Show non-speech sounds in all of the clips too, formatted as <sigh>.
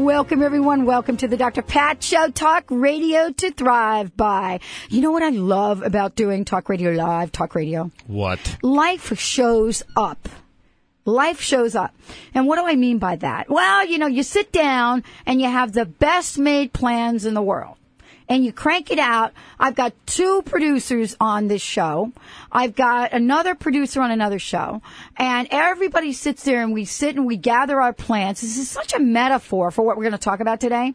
welcome everyone. Welcome to the Dr. Pat Show Talk Radio to Thrive by. You know what I love about doing Talk Radio Live, Talk Radio? What? Life shows up. Life shows up. And what do I mean by that? Well, you know, you sit down and you have the best made plans in the world and you crank it out. I've got two producers on this show. I've got another producer on another show. And everybody sits there and we sit and we gather our plans. This is such a metaphor for what we're going to talk about today.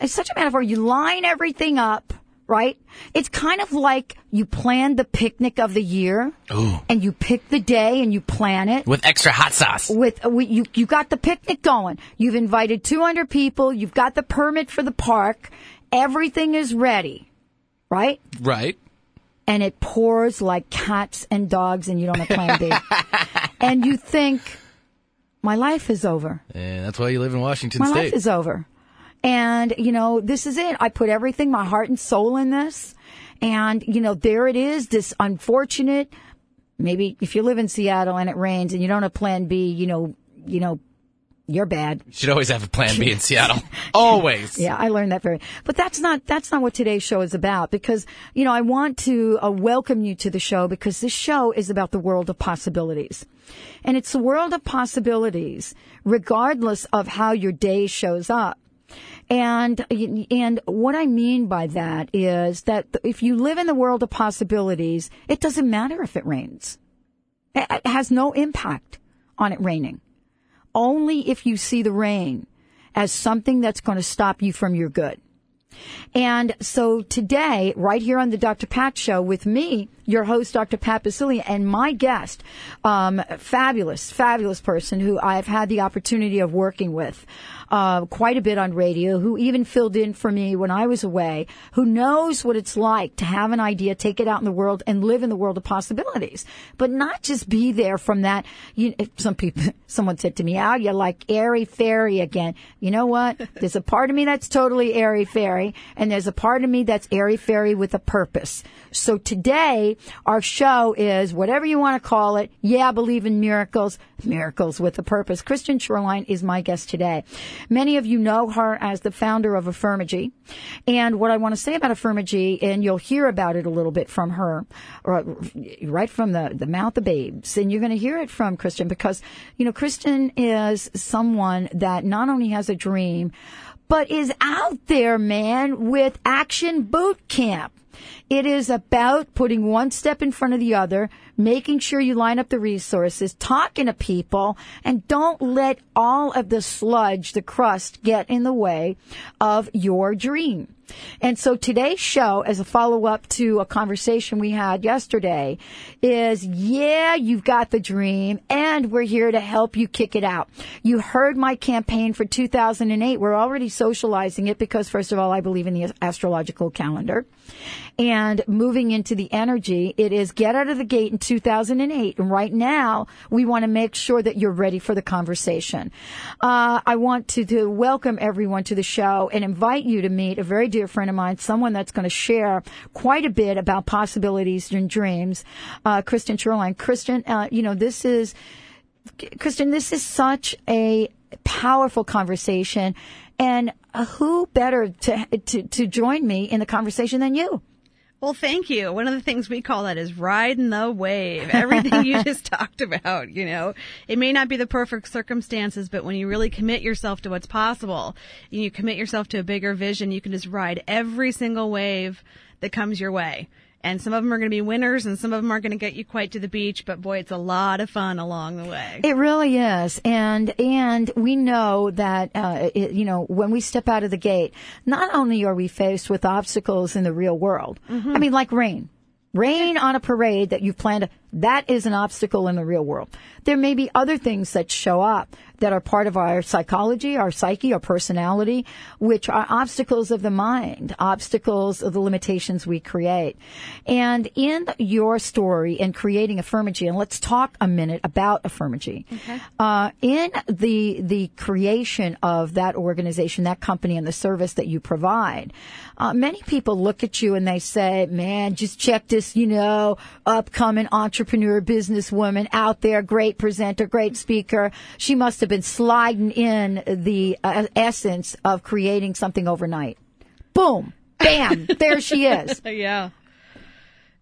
It's such a metaphor. You line everything up. Right? It's kind of like you plan the picnic of the year, Ooh. and you pick the day and you plan it With extra hot sauce. with uh, we, you you got the picnic going. You've invited 200 people. You've got the permit for the park. Everything is ready, right? Right. And it pours like cats and dogs, and you don't have Plan B. <laughs> and you think, my life is over. And that's why you live in Washington My State. life is over. And, you know, this is it. I put everything, my heart and soul in this. And, you know, there it is, this unfortunate, maybe if you live in Seattle and it rains and you don't have plan B, you know, you know, you're bad. you should always have a plan B in <laughs> Seattle. always. <laughs> Yeah, I learned that very. But that's not that's not what today's show is about because you know I want to uh, welcome you to the show because this show is about the world of possibilities, and it's the world of possibilities regardless of how your day shows up. And and what I mean by that is that if you live in the world of possibilities, it doesn't matter if it rains. It it has no impact on it raining. Only if you see the rain as something that's going to stop you from your good. And so today, right here on the Dr. Pat Show with me, your host, Dr. Pat Baccili, and my guest, um, fabulous, fabulous person who I've had the opportunity of working with uh, quite a bit on radio, who even filled in for me when I was away, who knows what it's like to have an idea, take it out in the world, and live in the world of possibilities, but not just be there from that. You, some people, <laughs> someone said to me, "Oh, you're like airy fairy again." You know what? <laughs> There's a part of me that's totally airy fairy, and there's a part of me that's airy fairy with a purpose. So today, our show is whatever you want to call it. Yeah, I believe in miracles, miracles with a purpose. Kristen Shoreline is my guest today. Many of you know her as the founder of Affirmagy. And what I want to say about Affirmagy, and you'll hear about it a little bit from her, right from the, the mouth of babes. And you're going to hear it from Kristen because, you know, Kristen is someone that not only has a dream, but is out there, man, with Action Boot Camp. It is about putting one step in front of the other, making sure you line up the resources, talking to people, and don't let all of the sludge, the crust get in the way of your dream. And so today's show, as a follow up to a conversation we had yesterday, is yeah, you've got the dream and we're here to help you kick it out. You heard my campaign for 2008. We're already socializing it because first of all, I believe in the astrological calendar. And moving into the energy, it is get out of the gate in 2008. And right now, we want to make sure that you're ready for the conversation. Uh, I want to, to welcome everyone to the show and invite you to meet a very dear friend of mine, someone that's going to share quite a bit about possibilities and dreams. Uh, Kristen Shoreline. Kristen, uh, you know, this is, Kristen, this is such a powerful conversation. And who better to, to, to join me in the conversation than you? Well, thank you. One of the things we call that is riding the wave. Everything you <laughs> just talked about, you know, it may not be the perfect circumstances, but when you really commit yourself to what's possible, and you commit yourself to a bigger vision, you can just ride every single wave that comes your way. And some of them are going to be winners and some of them aren't going to get you quite to the beach, but boy, it's a lot of fun along the way. It really is, and and we know that uh, it, you know when we step out of the gate, not only are we faced with obstacles in the real world. I mean, like rain, rain on a parade that you've planned. That is an obstacle in the real world. There may be other things that show up that are part of our psychology, our psyche, our personality, which are obstacles of the mind, obstacles of the limitations we create. And in your story in creating Affirmagy, and let's talk a minute about Affirmagy. Okay. Uh, in the the creation of that organization, that company, and the service that you provide, uh, many people look at you and they say, "Man, just check this, you know, upcoming entrepreneur, businesswoman out there, great presenter, great speaker. She must have been sliding in the uh, essence of creating something overnight. Boom, bam, there she is. <laughs> yeah.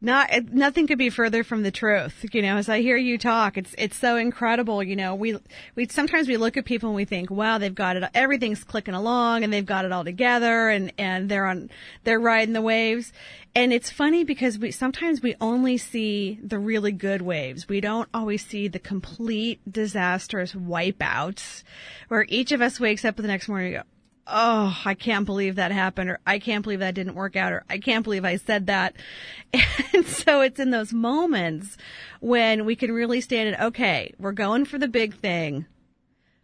Not nothing could be further from the truth. You know, as I hear you talk, it's it's so incredible. You know, we we sometimes we look at people and we think, wow, they've got it, everything's clicking along, and they've got it all together, and and they're on they're riding the waves. And it's funny because we sometimes we only see the really good waves. We don't always see the complete disastrous wipeouts, where each of us wakes up the next morning and go, oh, I can't believe that happened, or I can't believe that didn't work out, or I can't believe I said that. <laughs> And so it's in those moments when we can really stand it, okay, we're going for the big thing.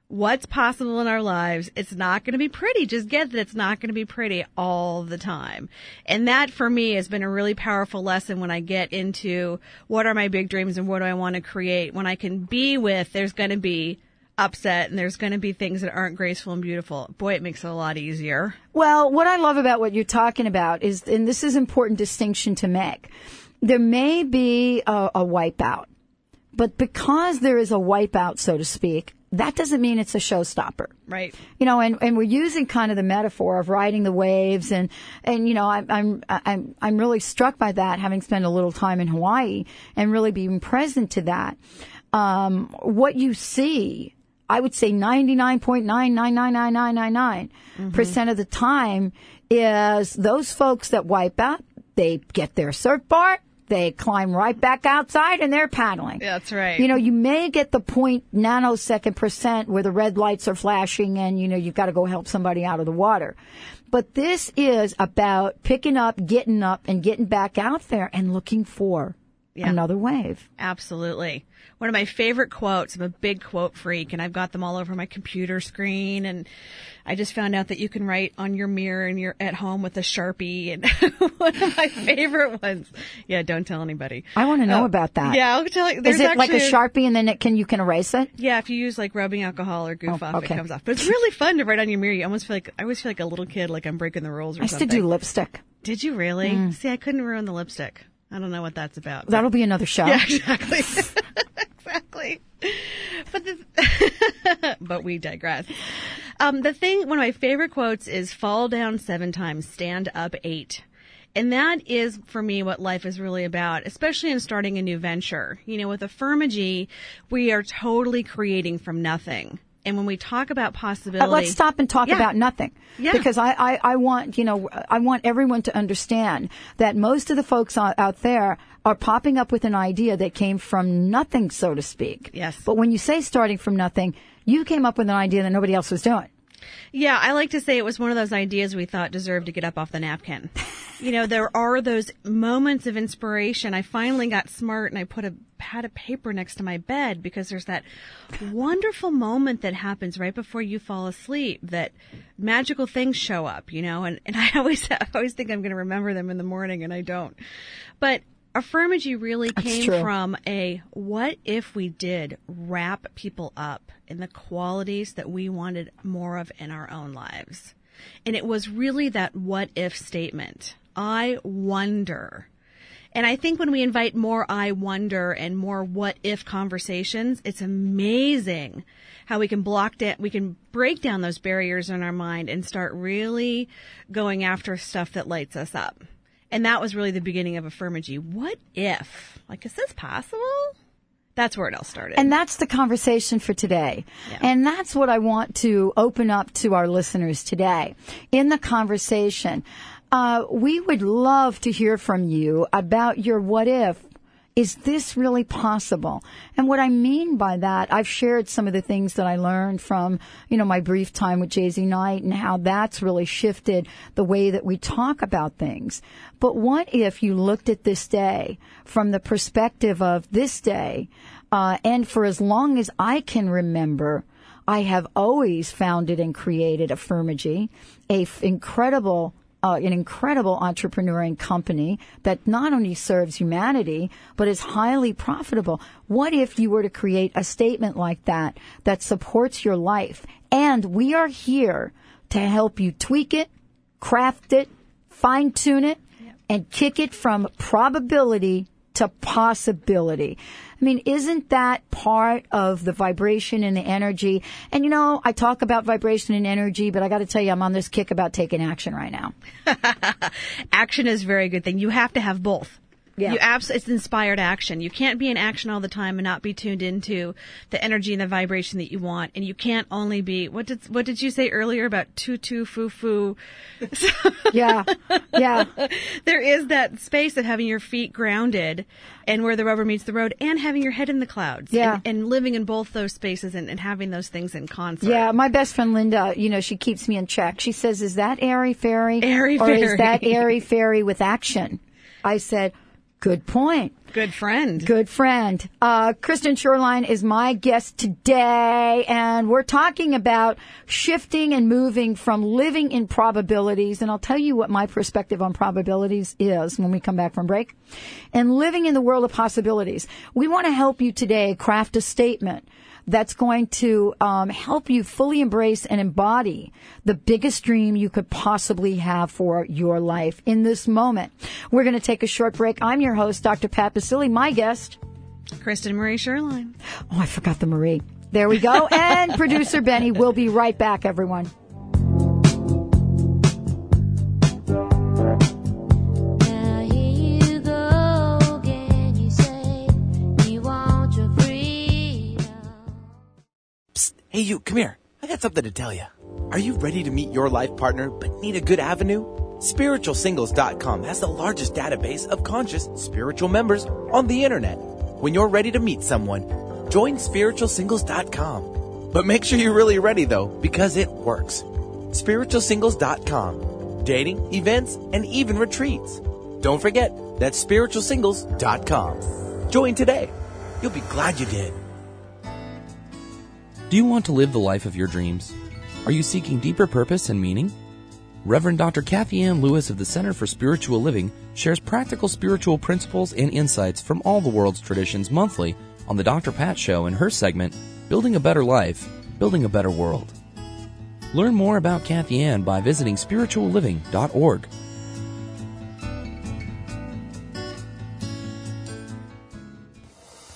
What's possible in our lives? It's not going to be pretty. Just get that it's not going to be pretty all the time. And that for me has been a really powerful lesson when I get into what are my big dreams and what do I want to create. When I can be with, there's going to be upset and there's going to be things that aren't graceful and beautiful. Boy, it makes it a lot easier. Well, what I love about what you're talking about is, and this is an important distinction to make. There may be a, a wipeout, but because there is a wipeout, so to speak, that doesn't mean it's a showstopper. Right. You know, and, and we're using kind of the metaphor of riding the waves and, and, you know, I, I'm, I'm, I'm really struck by that having spent a little time in Hawaii and really being present to that. Um, what you see I would say 99.9999999% of the time is those folks that wipe out, they get their surf bar, they climb right back outside and they're paddling. That's right. You know, you may get the point nanosecond percent where the red lights are flashing and, you know, you've got to go help somebody out of the water. But this is about picking up, getting up and getting back out there and looking for yeah. another wave. Absolutely. One of my favorite quotes. I'm a big quote freak and I've got them all over my computer screen and I just found out that you can write on your mirror and you're at home with a Sharpie and <laughs> one of my favorite ones. Yeah, don't tell anybody. I want to know uh, about that. Yeah, I'll tell you. Is it like a Sharpie and then it can, you can erase it? Yeah, if you use like rubbing alcohol or goof oh, off, okay. it comes off. But it's really fun to write on your mirror. You almost feel like, I always feel like a little kid, like I'm breaking the rules or I something. I used to do lipstick. Did you really? Mm. See, I couldn't ruin the lipstick. I don't know what that's about. That'll be another show. Yeah, <laughs> exactly. exactly. But the, <laughs> but we digress. Um, the thing, one of my favorite quotes is "Fall down seven times, stand up eight. And that is for me what life is really about, especially in starting a new venture. You know, with Affirmagy, we are totally creating from nothing. And when we talk about possibility, but let's stop and talk yeah. about nothing. Yeah. Because I, I, I want, you know, I want everyone to understand that most of the folks out there are popping up with an idea that came from nothing, so to speak. Yes. But when you say starting from nothing, you came up with an idea that nobody else was doing. Yeah, I like to say it was one of those ideas we thought deserved to get up off the napkin. you know, there are those moments of inspiration. I finally got smart and I put a pad of paper next to my bed because there's that wonderful moment that happens right before you fall asleep that magical things show up, you know, and, and <laughs> I always, I always think I'm going to remember them in the morning and I don't. But Affirmagy really came from a what if we did wrap people up in the qualities that we wanted more of in our own lives. And it was really that what if statement. I wonder. And I think when we invite more I wonder and more what if conversations, it's amazing how we can block that, we can break down those barriers in our mind and start really going after stuff that lights us up. And that was really the beginning of Affirmagy. What if? Like, is this possible? That's where it all started. And that's the conversation for today. Yeah. And that's what I want to open up to our listeners today. In the conversation, uh, we would love to hear from you about your what if is this really possible? And what I mean by that, I've shared some of the things that I learned from, you know, my brief time with JZ Knight and how that's really shifted the way that we talk about things. But what if you looked at this day from the perspective of this day, uh, and for as long as I can remember, I have always founded and created Affirmagy, a f- incredible uh, an incredible entrepreneuring company that not only serves humanity, but is highly profitable. What if you were to create a statement like that that supports your life? And we are here to help you tweak it, craft it, fine tune it, and kick it from probability to possibility. I mean, isn't that part of the vibration and the energy? And you know, I talk about vibration and energy, but I got to tell you, I'm on this kick about taking action right now. <laughs> action is a very good thing. You have to have both. Yeah. You abs- it's inspired action. You can't be in action all the time and not be tuned into the energy and the vibration that you want. And you can't only be what did what did you say earlier about tutu foo foo? <laughs> Yeah, yeah. there is that space of having your feet grounded and where the rubber meets the road and having your head in the clouds. Yeah. And, and living in both those spaces and, and having those things in concert. Yeah, my best friend Linda, you know, she keeps me in check. She says, "Is that airy fairy, Airy fairy. or is that airy fairy with action?" I said, "Good point." Good friend. Good friend. Uh, Kristen Shoreline is my guest today, and we're talking about shifting and moving from living in probabilities. And I'll tell you what my perspective on probabilities is when we come back from break. And living in the world of possibilities. We want to help you today craft a statement that's going to um, help you fully embrace and embody the biggest dream you could possibly have for your life in this moment. We're going to take a short break. I'm your host, Dr. Pat Baccili. My guest, Kristen Marie Sherline. oh, I forgot the Marie. There we go. <laughs> and producer Benny will be right back, everyone. Hey, you, come here. I got something to tell you. Are you ready to meet your life partner but need a good avenue? SpiritualSingles.com has the largest database of conscious spiritual members on the internet. When you're ready to meet someone, join SpiritualSingles.com. But make sure you're really ready though, because it works. SpiritualSingles.com. Dating, events, and even retreats. Don't forget, that's SpiritualSingles.com. Join today. You'll be glad you did. Do you want to live the life of your dreams? Are you seeking deeper purpose and meaning? Reverend Dr. Kathy Ann Lewis of the Center for Spiritual Living shares practical spiritual principles and insights from all the world's traditions monthly on The Dr. Pat Show in her segment, Building a Better Life, Building a Better World. Learn more about Kathy Ann by visiting spiritualliving.org.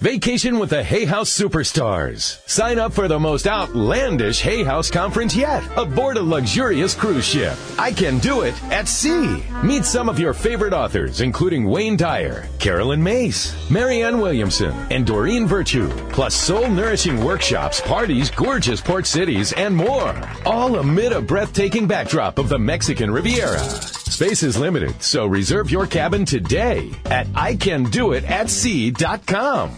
Vacation with the Hay House Superstars. Sign up for the most outlandish Hay House conference yet aboard a luxurious cruise ship. I can do it at sea. Meet some of your favorite authors, including Wayne Dyer, Carolyn Myss, Marianne Williamson, and Doreen Virtue, plus soul nourishing workshops, parties, gorgeous port cities, and more. All amid a breathtaking backdrop of the Mexican Riviera. Space is limited, so reserve your cabin today at icandoitatsea.com.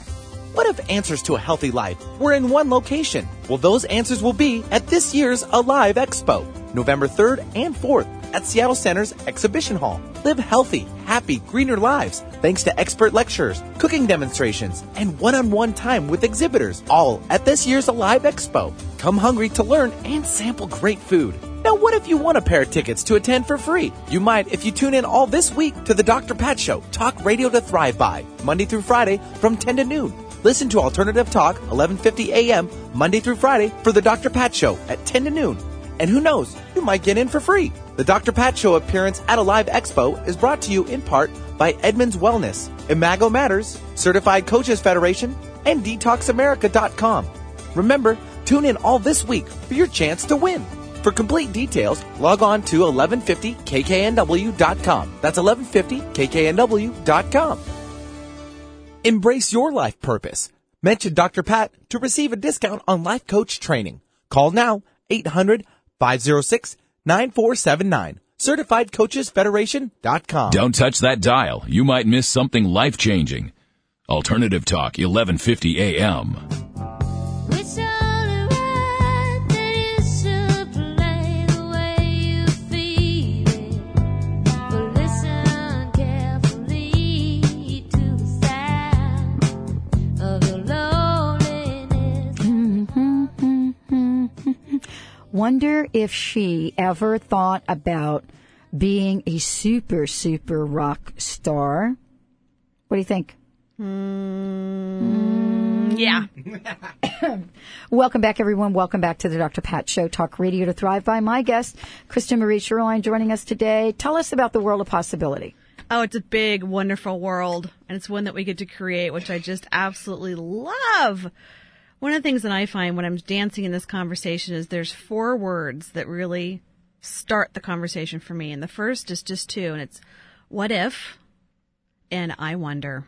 What if answers to a healthy life were in one location? Well, those answers will be at this year's Alive Expo, November 3rd and 4th at Seattle Center's Exhibition Hall. Live healthy, happy, greener lives thanks to expert lectures, cooking demonstrations, and one-on-one time with exhibitors, all at this year's Alive Expo. Come hungry to learn and sample great food. Now, what if you want a pair of tickets to attend for free? You might if you tune in all this week to the Dr. Pat Show, talk radio to thrive by, Monday through Friday from 10 to noon. Listen to Alternative Talk, 1150 a.m., Monday through Friday for the Dr. Pat Show at 10 to noon. And who knows, you might get in for free. The Dr. Pat Show appearance at a live expo is brought to you in part by Edmonds Wellness, Imago Matters, Certified Coaches Federation, and DetoxAmerica.com. Remember, tune in all this week for your chance to win. For complete details, log on to 1150kknw.com. That's 1150kknw.com. Embrace your life purpose. Mention Dr. Pat to receive a discount on life coach training. Call now 800 506 9479. CertifiedCoachesFederation.com. Don't touch that dial. You might miss something life changing. Alternative Talk, 1150 AM. Wonder if she ever thought about being a super, super rock star. What do you think? Hmm. Yeah. <laughs> Welcome back, everyone. Welcome back to the Dr. Pat Show, Talk Radio to Thrive by. My guest, Kristen Marie Sherline, joining us today. Tell us about the world of possibility. Oh, it's a big, wonderful world, and it's one that we get to create, which I just absolutely love. One of the things that I find when I'm dancing in this conversation is there's four words that really start the conversation for me. And the first is just two, and it's what if and I wonder.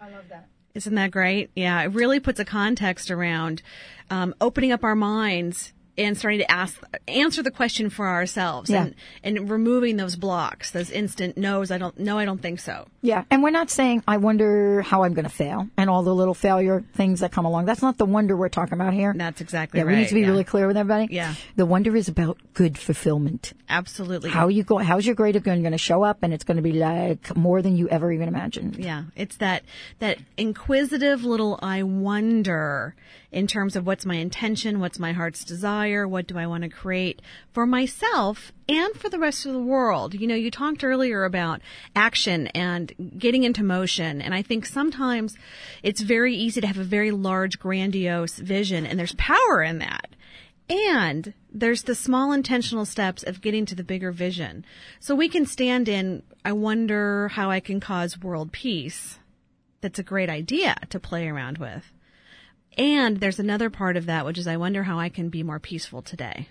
I love that. Isn't that great? Yeah, it really puts a context around um, opening up our minds and starting to ask, answer the question for ourselves, Yeah. and and removing those blocks, those instant no's. I don't, no, I don't think so. Yeah, and we're not saying I wonder how I'm going to fail and all the little failure things that come along. That's not the wonder we're talking about here. That's exactly yeah, right. we need to be yeah. really clear with everybody. Yeah. the wonder is about good fulfillment. Absolutely. How you go? How's your grade going to show up? And it's going to be like more than you ever even imagined. Yeah, it's that that inquisitive little I wonder in terms of what's my intention, what's my heart's desire, what do I want to create for myself and for the rest of the world. You know, you talked earlier about action and getting into motion, and I think sometimes it's very easy to have a very large grandiose vision and there's power in that. And there's the small intentional steps of getting to the bigger vision. So we can stand in, I wonder how I can cause world peace. That's a great idea to play around with. And there's another part of that, which is I wonder how I can be more peaceful today.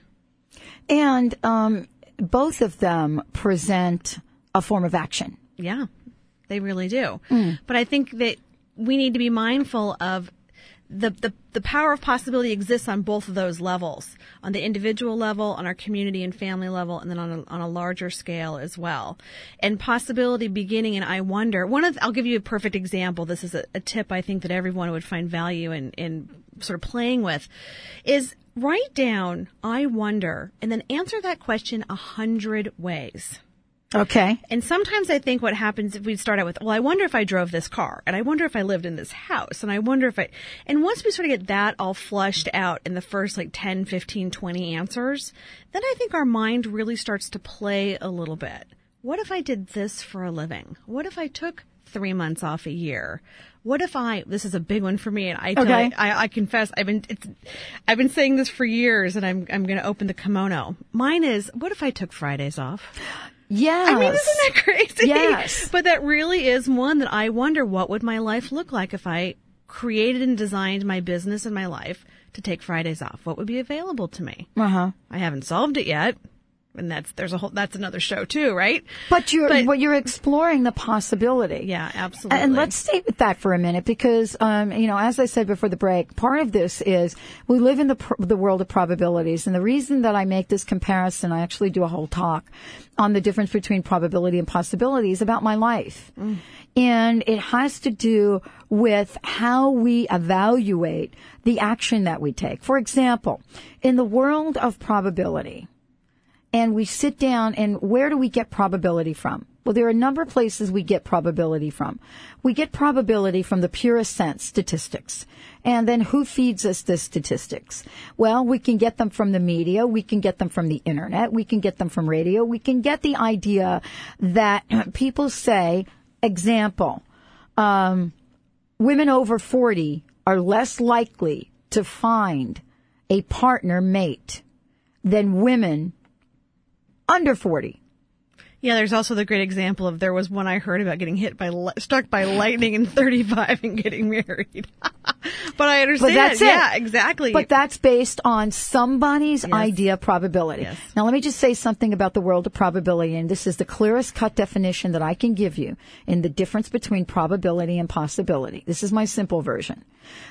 And um, both of them present a form of action. Yeah, they really do. But I think that we need to be mindful of the, the, the power of possibility exists on both of those levels, on the individual level, on our community and family level, and then on a, on a larger scale as well. And possibility beginning and I wonder. One of, I'll give you a perfect example. This is a, a tip I think that everyone would find value in, in sort of playing with is write down I wonder and then answer that question a hundred ways. Okay. And sometimes I think what happens if we start out with, well, I wonder if I drove this car, and I wonder if I lived in this house, and I wonder if I, and once we sort of get that all flushed out in the first like 10, 15, 20 answers, then I think our mind really starts to play a little bit. What if I did this for a living? What if I took three months off a year? What if I, this is a big one for me, and I, Okay. I, I confess, I've been, it's, I've been saying this for years, and I'm, I'm going to open the kimono. Mine is, what if I took Fridays off? Yes. I mean, isn't that crazy? Yes. But that really is one that I wonder what would my life look like if I created and designed my business and my life to take Fridays off? What would be available to me? Uh huh. I haven't solved it yet. And that's, there's a whole, that's another show too, right? But you're But- but, you're exploring the possibility. Yeah, absolutely. And let's stay with that for a minute because, um, you know, as I said before the break, part of this is we live in the the world of probabilities, and the reason that I make this comparison, I actually do a whole talk on the difference between probability and possibility is about my life, and it has to do with how we evaluate the action that we take. For example, in the world of probability and we sit down and where do we get probability from? Well, there are a number of places we get probability from. We get probability from the purest sense, statistics. And then who feeds us the statistics? Well, we can get them from the media. We can get them from the internet. We can get them from radio. We can get the idea that <clears throat> people say, example, um, women over 40 are less likely to find a partner mate than women under 40. Yeah, there's also the great example of there was one I heard about getting hit by struck by lightning in <laughs> 35 and getting married. <laughs> but I understand. But that's it. Yeah, exactly. But that's based on somebody's idea of probability. Yes. Now, let me just say something about the world of probability, and this is the clearest cut definition that I can give you in the difference between probability and possibility. This is my simple version.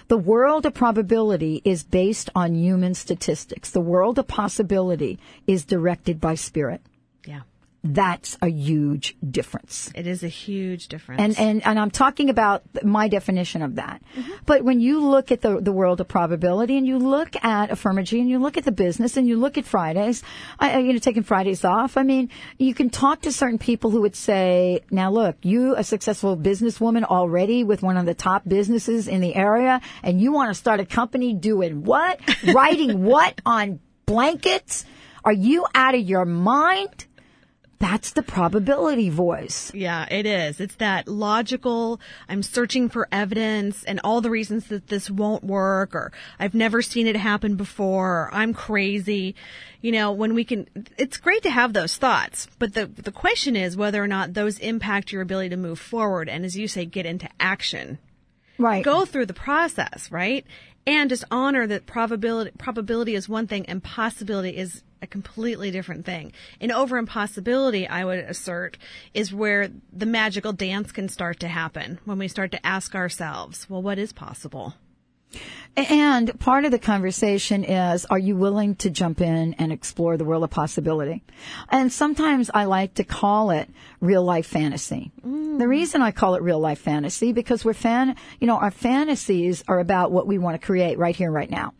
The world of probability is based on human statistics. The world of possibility is directed by spirit. That's a huge difference. it is a huge difference. And, and, and I'm talking about my definition of that. Mm-hmm. But when you look at the, the world of probability and you look at Affirmagy and you look at the business and you look at Fridays, I, I- you know, taking Fridays off, I mean, you can talk to certain people who would say, now look, you a successful businesswoman already with one of the top businesses in the area and you want to start a company doing what? Writing <laughs> what on blankets? Are you out of your mind? That's the probability voice. Yeah, it is. It's that logical, I'm searching for evidence and all the reasons that this won't work or I've never seen it happen before or I'm crazy. You know, when we can, it's great to have those thoughts, but the, the question is whether or not those impact your ability to move forward and as you say, get into action. Right. Go through the process, right? And just honor that probability, probability is one thing and possibility is a completely different thing. And over impossibility, I would assert, is where the magical dance can start to happen when we start to ask ourselves, well, what is possible? And part of the conversation is, are you willing to jump in and explore the world of possibility? And sometimes I like to call it real life fantasy. Mm. The reason I call it real life fantasy because we're fan, you know, our fantasies are about what we want to create right here, right now.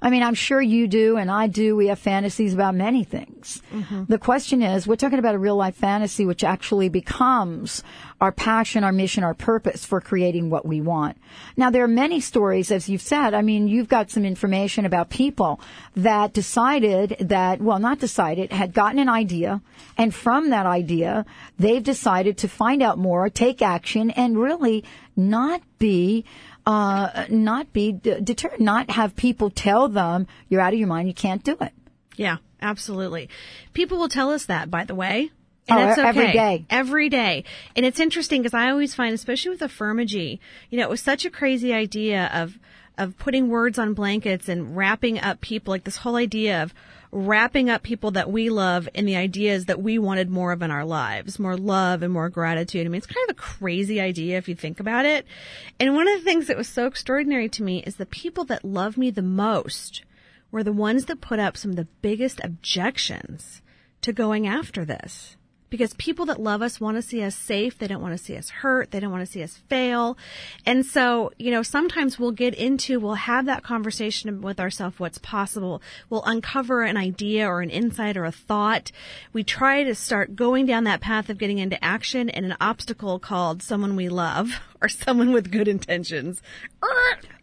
I mean, I'm sure you do and I do. We have fantasies about many things. Mm-hmm. The question is, we're talking about a real life fantasy which actually becomes our passion, our mission, our purpose for creating what we want. Now, there are many stories, as you've said. I mean, you've got some information about people that decided that, well, not decided, had gotten an idea, and from that idea, they've decided to find out more, take action, and really not be uh, not be deterred, not have people tell them you're out of your mind, you can't do it. Yeah, absolutely. People will tell us that, by the way. And Oh, that's okay. every day. Every day. And it's interesting because I always find, especially with Affirmagy, you know, it was such a crazy idea of, of putting words on blankets and wrapping up people, like this whole idea of wrapping up people that we love in the ideas that we wanted more of in our lives, more love and more gratitude. I mean, it's kind of a crazy idea if you think about it. And one of the things that was so extraordinary to me is the people that love me the most were the ones that put up some of the biggest objections to going after this. Because people that love us want to see us safe. They don't want to see us hurt. They don't want to see us fail. And so, you know, sometimes we'll get into, we'll have that conversation with ourselves, what's possible. We'll uncover an idea or an insight or a thought. We try to start going down that path of getting into action and an obstacle called someone we love <laughs> or someone with good intentions.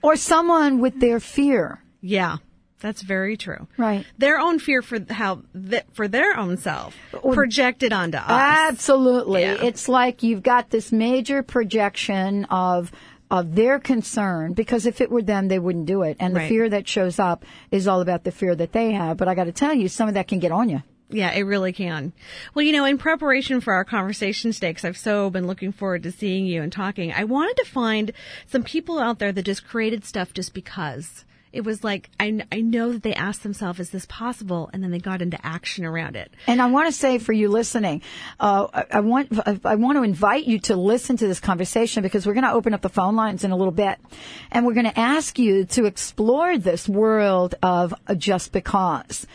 Or someone with their fear. Yeah, that's very true. Right. Their own fear for how th- for their own self projected onto us. Absolutely. Yeah. It's like you've got this major projection of of their concern because if it were them they wouldn't do it and the fear that shows up is all about the fear that they have but I got to tell you some of that can get on you. Yeah, it really can. Well, you know, in preparation for our conversation today, 'cause I've so been looking forward to seeing you and talking, I wanted to find some people out there that just created stuff just because. It was like, I, I know that they asked themselves, is this possible? And then they got into action around it. And I want to say for you listening, uh, I, I want I want to invite you to listen to this conversation because we're going to open up the phone lines in a little bit, and we're going to ask you to explore this world of just because,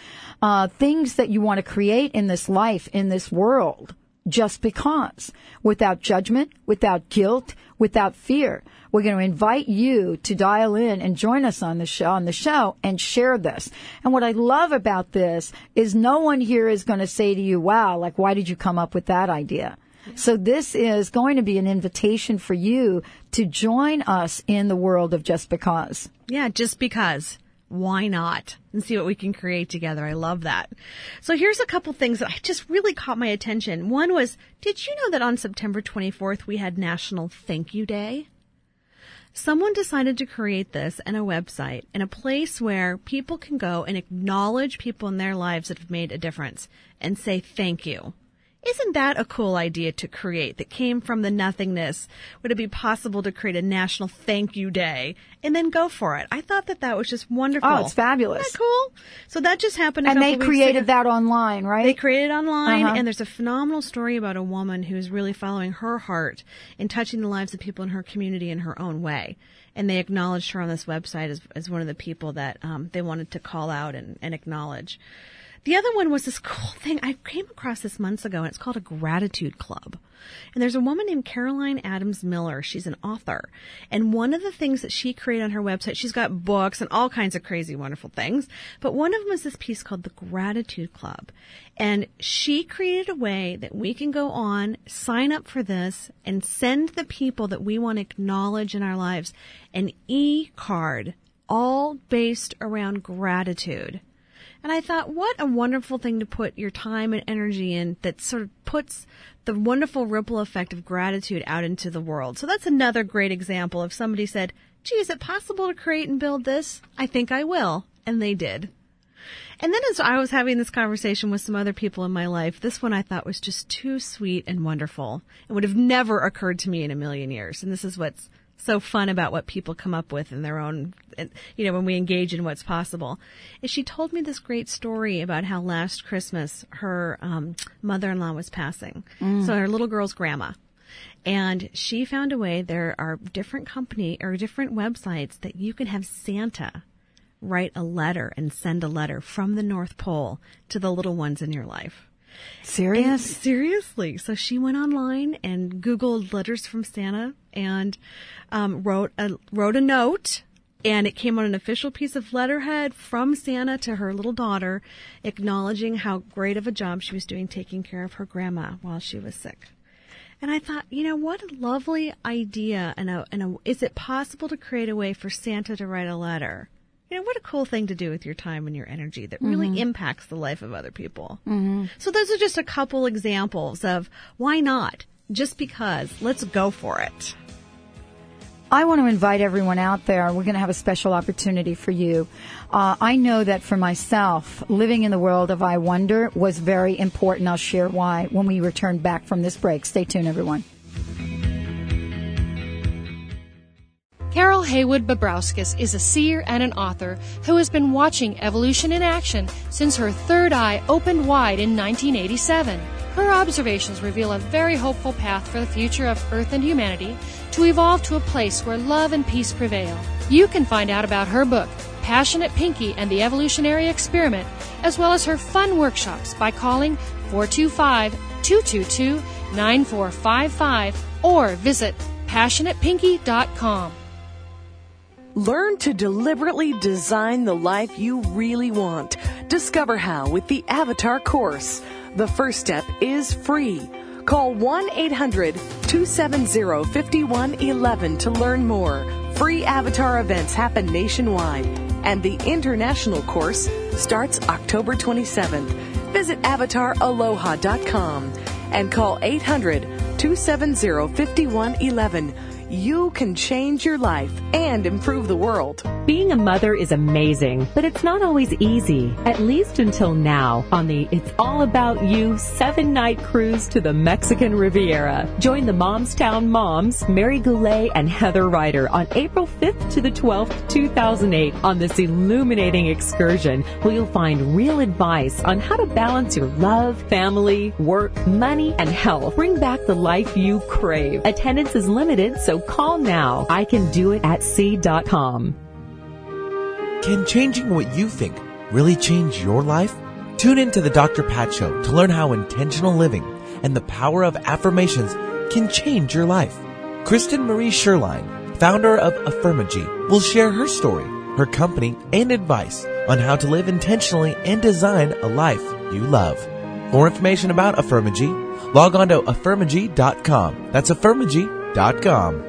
uh, things that you want to create in this life in this world just because, without judgment, without guilt, without fear. We're going to invite you to dial in and join us on the show, on the show and share this. And what I love about this is no one here is going to say to you, wow, like, why did you come up with that idea? So this is going to be an invitation for you to join us in the world of just because. Yeah, just because. Why not? And see what we can create together. I love that. So here's a couple things that I just really caught my attention. One was, did you know that on September 24th we had National Thank You Day? Someone decided to create this and a website and a place where people can go and acknowledge people in their lives that have made a difference and say thank you. Isn't that a cool idea to create that came from the nothingness? Would it be possible to create a national thank you day and then go for it? I thought that that was just wonderful. Oh, it's fabulous. Isn't that cool? So that just happened. A And they created that online, right? They created it online, Uh-huh. and there's a phenomenal story about a woman who's really following her heart and touching the lives of people in her community in her own way. And they acknowledged her on this website as, as one of the people that um, they wanted to call out and, and acknowledge. The other one was this cool <laughs> thing. I came across this months ago, and it's called a gratitude club. And there's a woman named Caroline Adams Miller. She's an author. And one of the things that she created on her website, she's got books and all kinds of crazy, wonderful things. But one of them is this piece called the Gratitude Club. And she created a way that we can go on, sign up for this, and send the people that we want to acknowledge in our lives an e-card, all based around gratitude. And I thought, what a wonderful thing to put your time and energy in that sort of puts the wonderful ripple effect of gratitude out into the world. So that's another great example. If somebody said, gee, is it possible to create and build this? I think I will. And they did. And then as I was having this conversation with some other people in my life, this one I thought was just too sweet and wonderful. It would have never occurred to me in a million years. And this is what's so fun about what people come up with in their own, you know, when we engage in what's possible. Is she told me this great story about how last Christmas her um, mother-in-law was passing. So her little girl's grandma. And she found a way, there are different company or different websites that you can have Santa write a letter and send a letter from the North Pole to the little ones in your life. Serious? Seriously. So she went online and Googled letters from Santa and um, wrote a wrote a note. And it came on an official piece of letterhead from Santa to her little daughter, acknowledging how great of a job she was doing taking care of her grandma while she was sick. And I thought, you know, what a lovely idea. And a, and a, is it possible to create a way for Santa to write a letter? You know, what a cool thing to do with your time and your energy that really impacts the life of other people. Mm-hmm. So those are just a couple examples of why not? Just because. Let's go for it. I want to invite everyone out there. We're going to have a special opportunity for you. Uh, I know that for myself, living in the world of I Wonder was very important. I'll share why when we return back from this break. Stay tuned, everyone. Carol Haywood Babrowskis is a seer and an author who has been watching evolution in action since her third eye opened wide in 1987. Her observations reveal a very hopeful path for the future of Earth and humanity to evolve to a place where love and peace prevail. You can find out about her book, Passionate Pinky and the Evolutionary Experiment, as well as her fun workshops by calling 425 222 9455 or visit passionatepinky.com. Learn to deliberately design the life you really want. Discover how with the Avatar course. The first step is free. Call 1 800 270 5111 to learn more. Free Avatar events happen nationwide, and the international course starts October 27th. Visit avataraloha.com and call 800 270 5111. You can change your life and improve the world. Being a mother is amazing, but it's not always easy, at least until now on the It's All About You seven night cruise to the Mexican Riviera. Join the Momstown moms, Mary Goulet and Heather Ryder on April 5th to the 12th, 2008 on this illuminating excursion where you'll find real advice on how to balance your love, family, work, money, and health. Bring back the life you crave. Attendance is limited, so call now. I can do it at C.com. Can changing what you think really change your life? Tune in to the Dr. Pat Show to learn how intentional living and the power of affirmations can change your life. Kristen Marie Sherline, founder of Affirmagy, will share her story, her company, and advice on how to live intentionally and design a life you love. For information about Affirmagy, log on to affirmagy.com. That's affirmagy.com.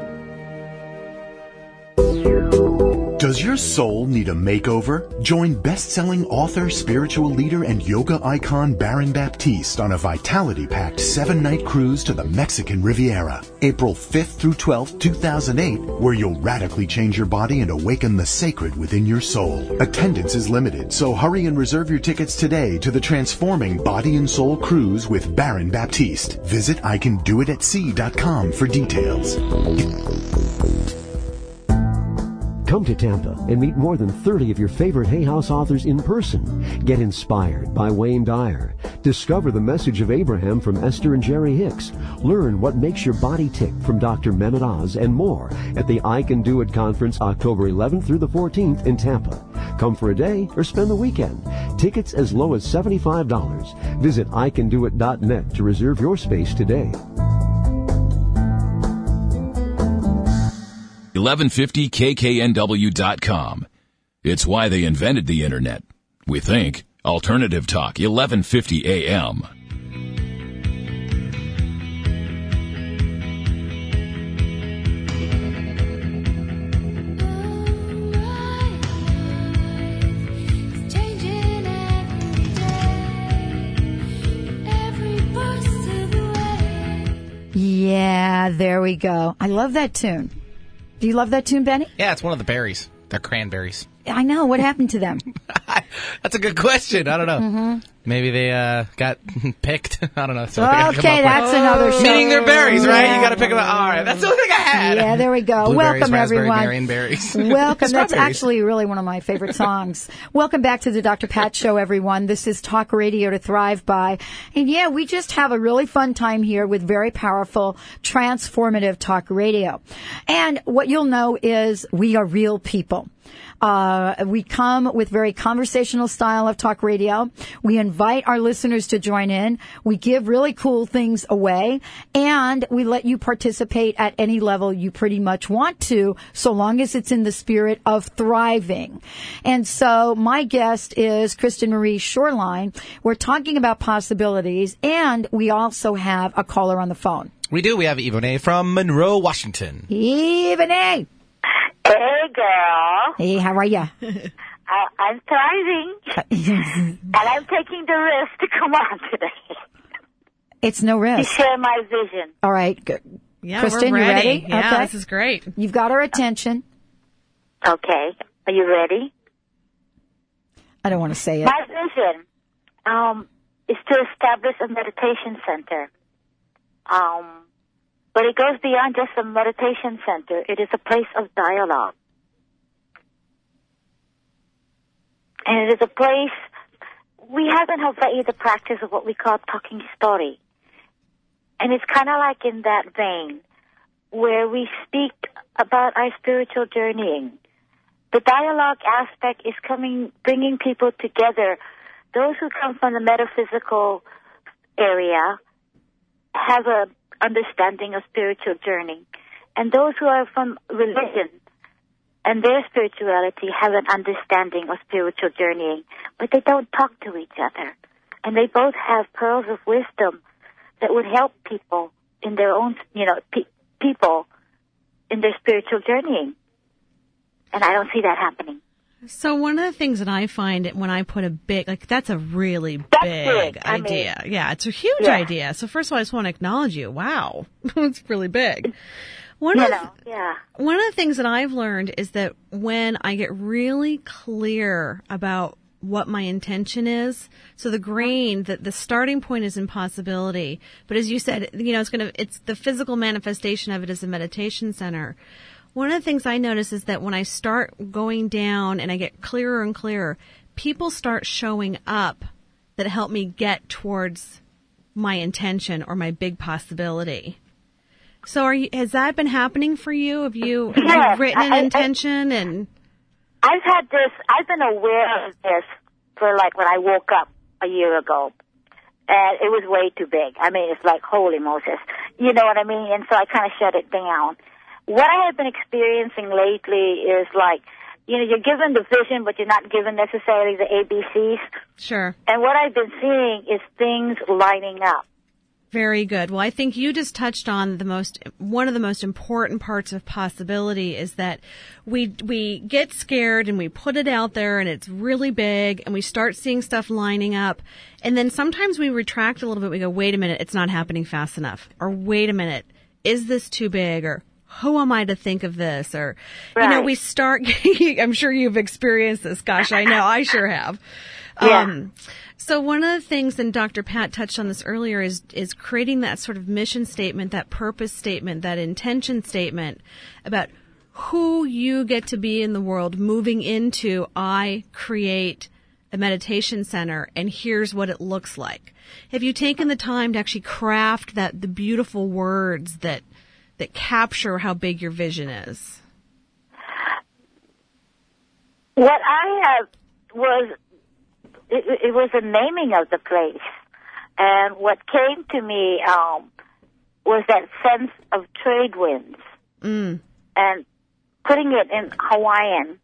Do Does your soul need a makeover? Join best-selling author, spiritual leader, and yoga icon Baron Baptiste on a vitality-packed seven-night cruise to the Mexican Riviera, April 5th through 12th, 2008, where you'll radically change your body and awaken the sacred within your soul. Attendance is limited, so hurry and reserve your tickets today to the transforming body and soul cruise with Baron Baptiste. Visit icandoitatsea.com for details. Come to Tampa and meet more than 30 of your favorite Hay House authors in person. Get inspired by Wayne Dyer. Discover the message of Abraham from Esther and Jerry Hicks. Learn what makes your body tick from Dr. Mehmet Oz and more at the I Can Do It conference October 11th through the 14th in Tampa. Come for a day or spend the weekend. Tickets as low as $75. Visit icandoit.net to reserve your space today. 1150kknw.com. It's why they invented the internet. We think. Alternative Talk, 1150 AM. Yeah, there we go. I love that tune. Do you love that tune, Benny? Yeah, it's one of the berries. They're cranberries. I know. What happened to them? <laughs> That's a good question. I don't know. Mhm. Maybe they uh, got <laughs> picked. <laughs> I don't know. That's the only thing I can Okay, that's with. another show. Meaning they're berries, right? Yeah. You got to pick them up. All right, that's the only thing I had. Yeah, there we go. <laughs> Welcome, everyone. berries. Welcome. That's actually really one of my favorite songs. Welcome back to the Dr. Pat Show, everyone. This is Talk Radio to Thrive By. And yeah, we just have a really fun time here with very powerful, transformative talk radio. And what you'll know is we are real people. Uh, we come with very conversational style of talk radio. We invite our listeners to join in. We give really cool things away and we let you participate at any level you pretty much want to, so long as it's in the spirit of thriving. And so my guest is Kristen Marie Shoreline. We're talking about possibilities and we also have a caller on the phone. We do. We have Ivone from Monroe, Washington. A. Hey, girl. Hey, how are ya? <laughs> I, I'm thriving, <laughs> and I'm taking the risk to come on today It's no risk. to risk. share my vision. All right. Good. Yeah, Kristen, we're you ready. ready? Yeah, okay. this is great. You've got our attention. Okay, are you ready? I don't want to say it. My vision um, is to establish a meditation center. Um, but it goes beyond just a meditation center. It is a place of dialogue. And it is a place, we have in Hawaii the practice of what we call talking story. And it's kind of like in that vein, where we speak about our spiritual journeying. The dialogue aspect is coming, bringing people together. Those who come from the metaphysical area have a understanding of spiritual journey, and those who are from religion and their spirituality have an understanding of spiritual journeying, but they don't talk to each other, and they both have pearls of wisdom that would help people in their own, you know, pe- people in their spiritual journeying. And I don't see that happening. So one of the things that I find when I put a big, like that's a really big, big. I mean- idea. yeah, it's a huge Yeah. idea. So first of all, I just want to acknowledge you. Wow, <laughs> it's really big. One You of know, yeah. one of the things that I've learned is that when I get really clear about what my intention is, so the grain, that the starting point is impossibility, but as you said, you know, it's gonna, it's the physical manifestation of it as a meditation center. One of the things I notice is that when I start going down and I get clearer and clearer, people start showing up that help me get towards my intention or my big possibility. So are you, has that been happening for you? Have you, have Yes, you written an I- I- intention and I've had this, I've been aware of this for like when I woke up a year ago. And it was way too big. I mean, it's like, holy Moses. You know what I mean? And so I kind of shut it down. What I have been experiencing lately is like, you know, you're given the vision, but you're not given necessarily the ABCs. Sure. And what I've been seeing is things lining up. Very good. Well, I think you just touched on the most one of the most important parts of possibility is that we we get scared and we put it out there and it's really big and we start seeing stuff lining up and then sometimes we retract a little bit. We go, "Wait a minute, it's not happening fast enough." Or, "Wait a minute, is this too big?" Or, "Who am I to think of this?" Or, you know, we start <laughs> I'm sure you've experienced this. Gosh, I know. I sure have. <laughs> Yeah. Um, so one of the things, and Dr. Pat touched on this earlier, is is creating that sort of mission statement, that purpose statement, that intention statement about who you get to be in the world, moving into I create a meditation center, and here's what it looks like. Have you taken the time to actually craft that the beautiful words that that capture how big your vision is? What I have was it, it was the naming of the place, and what came to me um, was that sense of trade winds, Mm. and putting it in Hawaiian,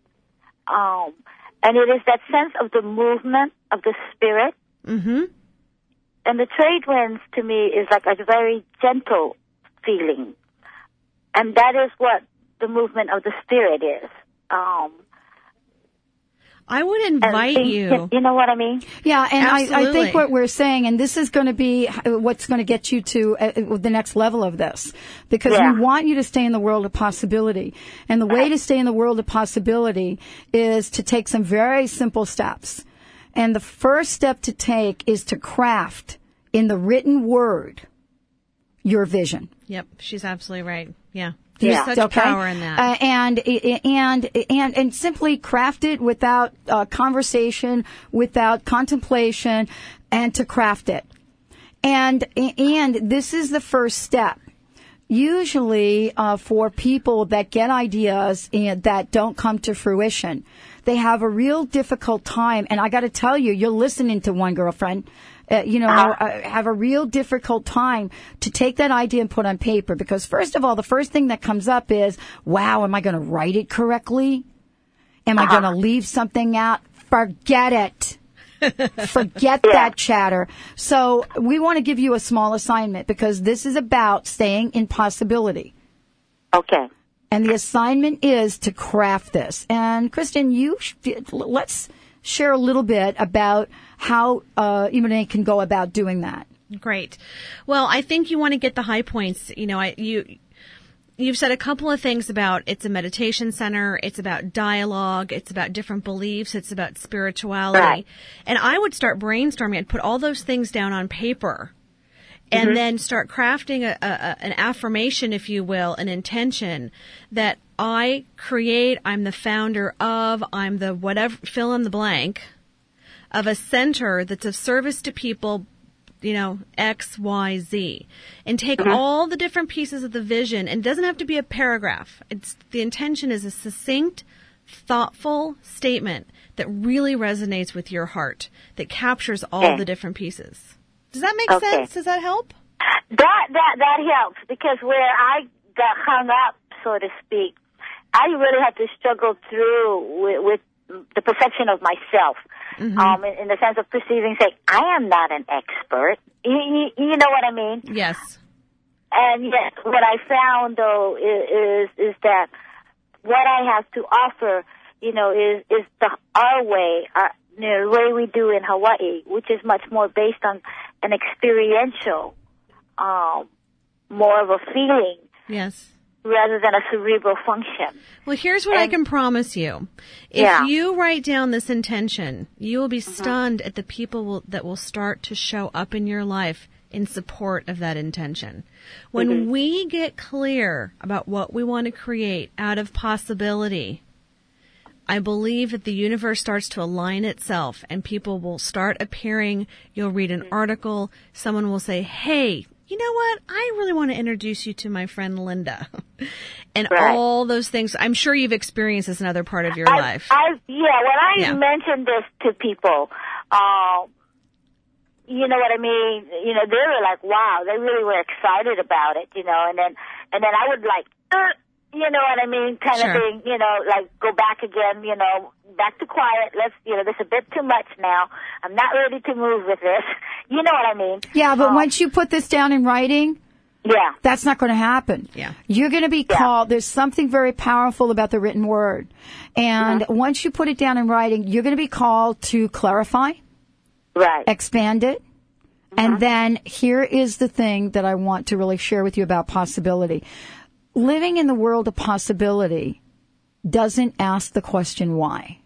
um, and it is that sense of the movement of the spirit, Mm-hmm. and the trade winds to me is like a very gentle feeling, and that is what the movement of the spirit is. Um, I would invite things- you. You know what I mean? Yeah, and I, I think what we're saying, and this is going to be what's going to get you to uh, the next level of this, because Yeah. we want you to stay in the world of possibility. And the way to stay in the world of possibility is to take some very simple steps. And the first step to take is to craft in the written word your vision. Yep, she's absolutely right. Yeah. Yeah. There's such Okay? power in that. Uh, and and and and simply craft it without uh, conversation, without contemplation, and to craft it. And and this is the first step. Usually, uh, for people that get ideas and that don't come to fruition, they have a real difficult time. And I got to tell you, you're listening to one girlfriend. Uh, you know, uh, have a real difficult time to take that idea and put on paper because first of all, the first thing that comes up is, wow, am I going to write it correctly? Am I going to leave something out? Forget it. <laughs> Forget that chatter. So we want to give you a small assignment because this is about staying in possibility. Okay. And the assignment is to craft this. And Kristen, you let's share a little bit about how uh, Imane can go about doing that. Great. Well, I think you want to get the high points. You know, I, you, you've said a couple of things about it's a meditation center, it's about dialogue, it's about different beliefs, it's about spirituality. Right. And I would start brainstorming I'd put all those things down on paper. And Mhm. then start crafting a, a, a- an affirmation, if you will, an intention that I create, I'm the founder of, I'm the whatever, fill in the blank of a center that's of service to people, you know, X, Y, Z, and take Mhm. all the different pieces of the vision. And it doesn't have to be a paragraph. It's the intention is a succinct, thoughtful statement that really resonates with your heart, that captures all Okay. the different pieces. Does that make Okay. sense? Does that help? That that that helps because where I got hung up, so to speak, I really had to struggle through with, with the perfection of myself, Mhm. um, in, in the sense of perceiving, say, I am not an expert. You, you, you know what I mean? Yes. And yet, what I found though is is, is that what I have to offer, you know, is is the our way, our, you know, the way we do in Hawaii, which is much more based on an experiential, um, more of a feeling Yes. Rather than a cerebral function. Well, here's what I can promise you. If Yeah. Mm-hmm. you write down this intention, you will be stunned at the people will, that will start to show up in your life in support of that intention. When Mhm. we get clear about what we want to create out of possibility, I believe that the universe starts to align itself and people will start appearing. You'll read an article. Someone will say, Hey, you know what? I really want to introduce you to my friend Linda. <laughs> and Right. all those things. I'm sure you've experienced this in another part of your I, life. I yeah, when I Yeah. mentioned this to people, um, you know what I mean. You know, they were like, "Wow!" They really were excited about it. You know, and then and then I would like, uh, you know what I mean, kind Sure. of thing, you know, like go back again, you know, back to quiet. Let's, you know, there's a bit too much now. I'm not ready to move with this. <laughs> You know what I mean? Yeah, but Um, once you put this down in writing, yeah, that's not going to happen. Yeah. You're going to be called, there's something very powerful about the written word. And once you put it down in writing, you're going to be called to clarify, right, expand it. And then here is the thing that I want to really share with you about possibility. Living in the world of possibility doesn't ask the question why.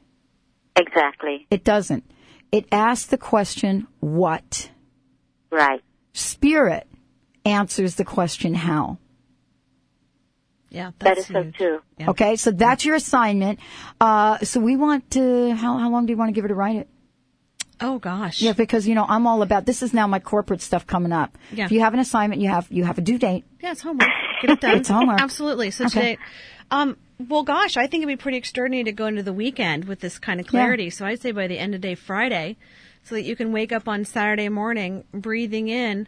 Exactly. It doesn't. It asks the question what. Right. Spirit answers the question how. Yeah, that is so true. Okay, so that's your assignment. Uh, so we want to, how, how long do you want to give her to write it? Oh gosh. Yeah, because you know I'm all about this. Is now my corporate stuff coming up. Yeah. If you have an assignment, you have you have a due date. Yeah, it's homework. Get it done. It's homework. Absolutely. So Okay. today, um, well, gosh, I think it'd be pretty extraordinary to go into the weekend with this kind of clarity. So I'd say by the end of day Friday, so that you can wake up on Saturday morning breathing in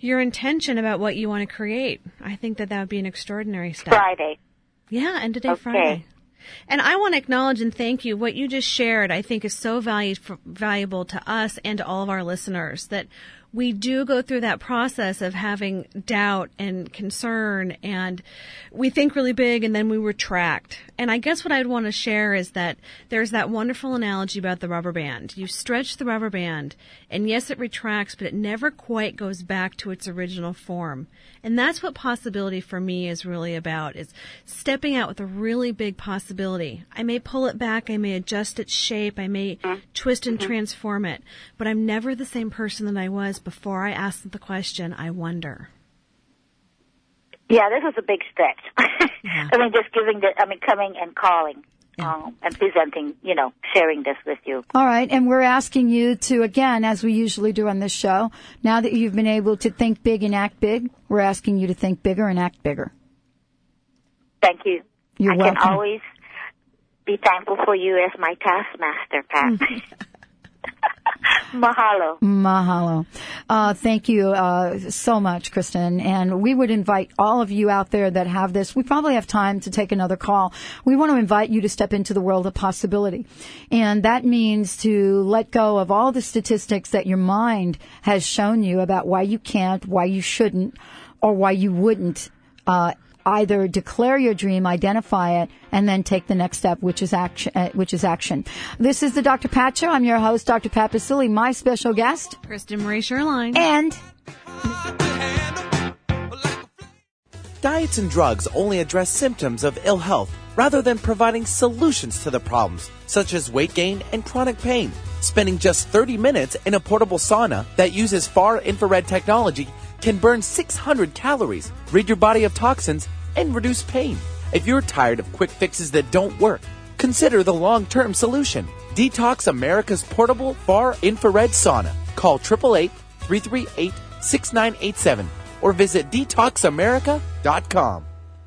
your intention about what you want to create. I think that that would be an extraordinary step. Friday. Yeah, end of day Okay. Friday. And I want to acknowledge and thank you. What you just shared, I think, is so valued, valuable to us and to all of our listeners that we do go through that process of having doubt and concern and we think really big and then we retract. And I guess what I'd want to share is that there's that wonderful analogy about the rubber band. You stretch the rubber band and yes, it retracts, but it never quite goes back to its original form. And that's what possibility for me is really about is stepping out with a really big possibility. I may pull it back, I may adjust its shape, I may mm-hmm. twist and mm-hmm. transform it, but I'm never the same person that I was before I ask the question, I wonder. Yeah, this is a big stretch. <laughs> I mean, just giving the, I mean, coming and calling, um, and presenting, you know, sharing this with you. All right, and we're asking you to again, as we usually do on this show. Now that you've been able to think big and act big, we're asking you to think bigger and act bigger. Thank you. You're I welcome. can always be thankful for you as my taskmaster, Pat. <laughs> <laughs> <laughs> Mahalo. Mahalo. Uh, thank you uh, so much, Kristen. And we would invite all of you out there that have this. We probably have time to take another call. We want to invite you to step into the world of possibility. And that means to let go of all the statistics that your mind has shown you about why you can't, why you shouldn't, or why you wouldn't. Uh, either declare your dream, identify it, and then take the next step, which is action. Uh, which is action. This is the Dr. Pat Show. I'm your host, Dr. Pat Baccili. My special guest, Kristen Marie Sherline. and Diets and drugs only address symptoms of ill health rather than providing solutions to the problems, such as weight gain and chronic pain. Spending just 30 minutes in a portable sauna that uses far infrared technology can burn 600 calories, rid your body of toxins, and reduce pain. If you're tired of quick fixes that don't work, consider the long term solution. Detox America's portable far infrared sauna. Call 888 338 6987 or visit detoxamerica.com.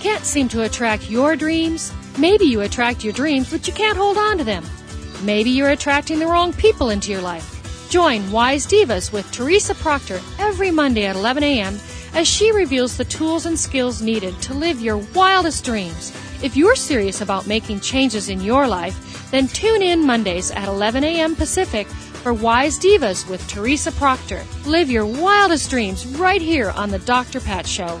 Can't seem to attract your dreams? Maybe you attract your dreams, but you can't hold on to them. Maybe you're attracting the wrong people into your life. Join Wise Divas with Teresa Proctor every Monday at 11 a.m. as she reveals the tools and skills needed to live your wildest dreams. If you're serious about making changes in your life, then tune in Mondays at 11 a.m. Pacific for Wise Divas with Teresa Proctor. Live your wildest dreams right here on The Dr. Pat Show.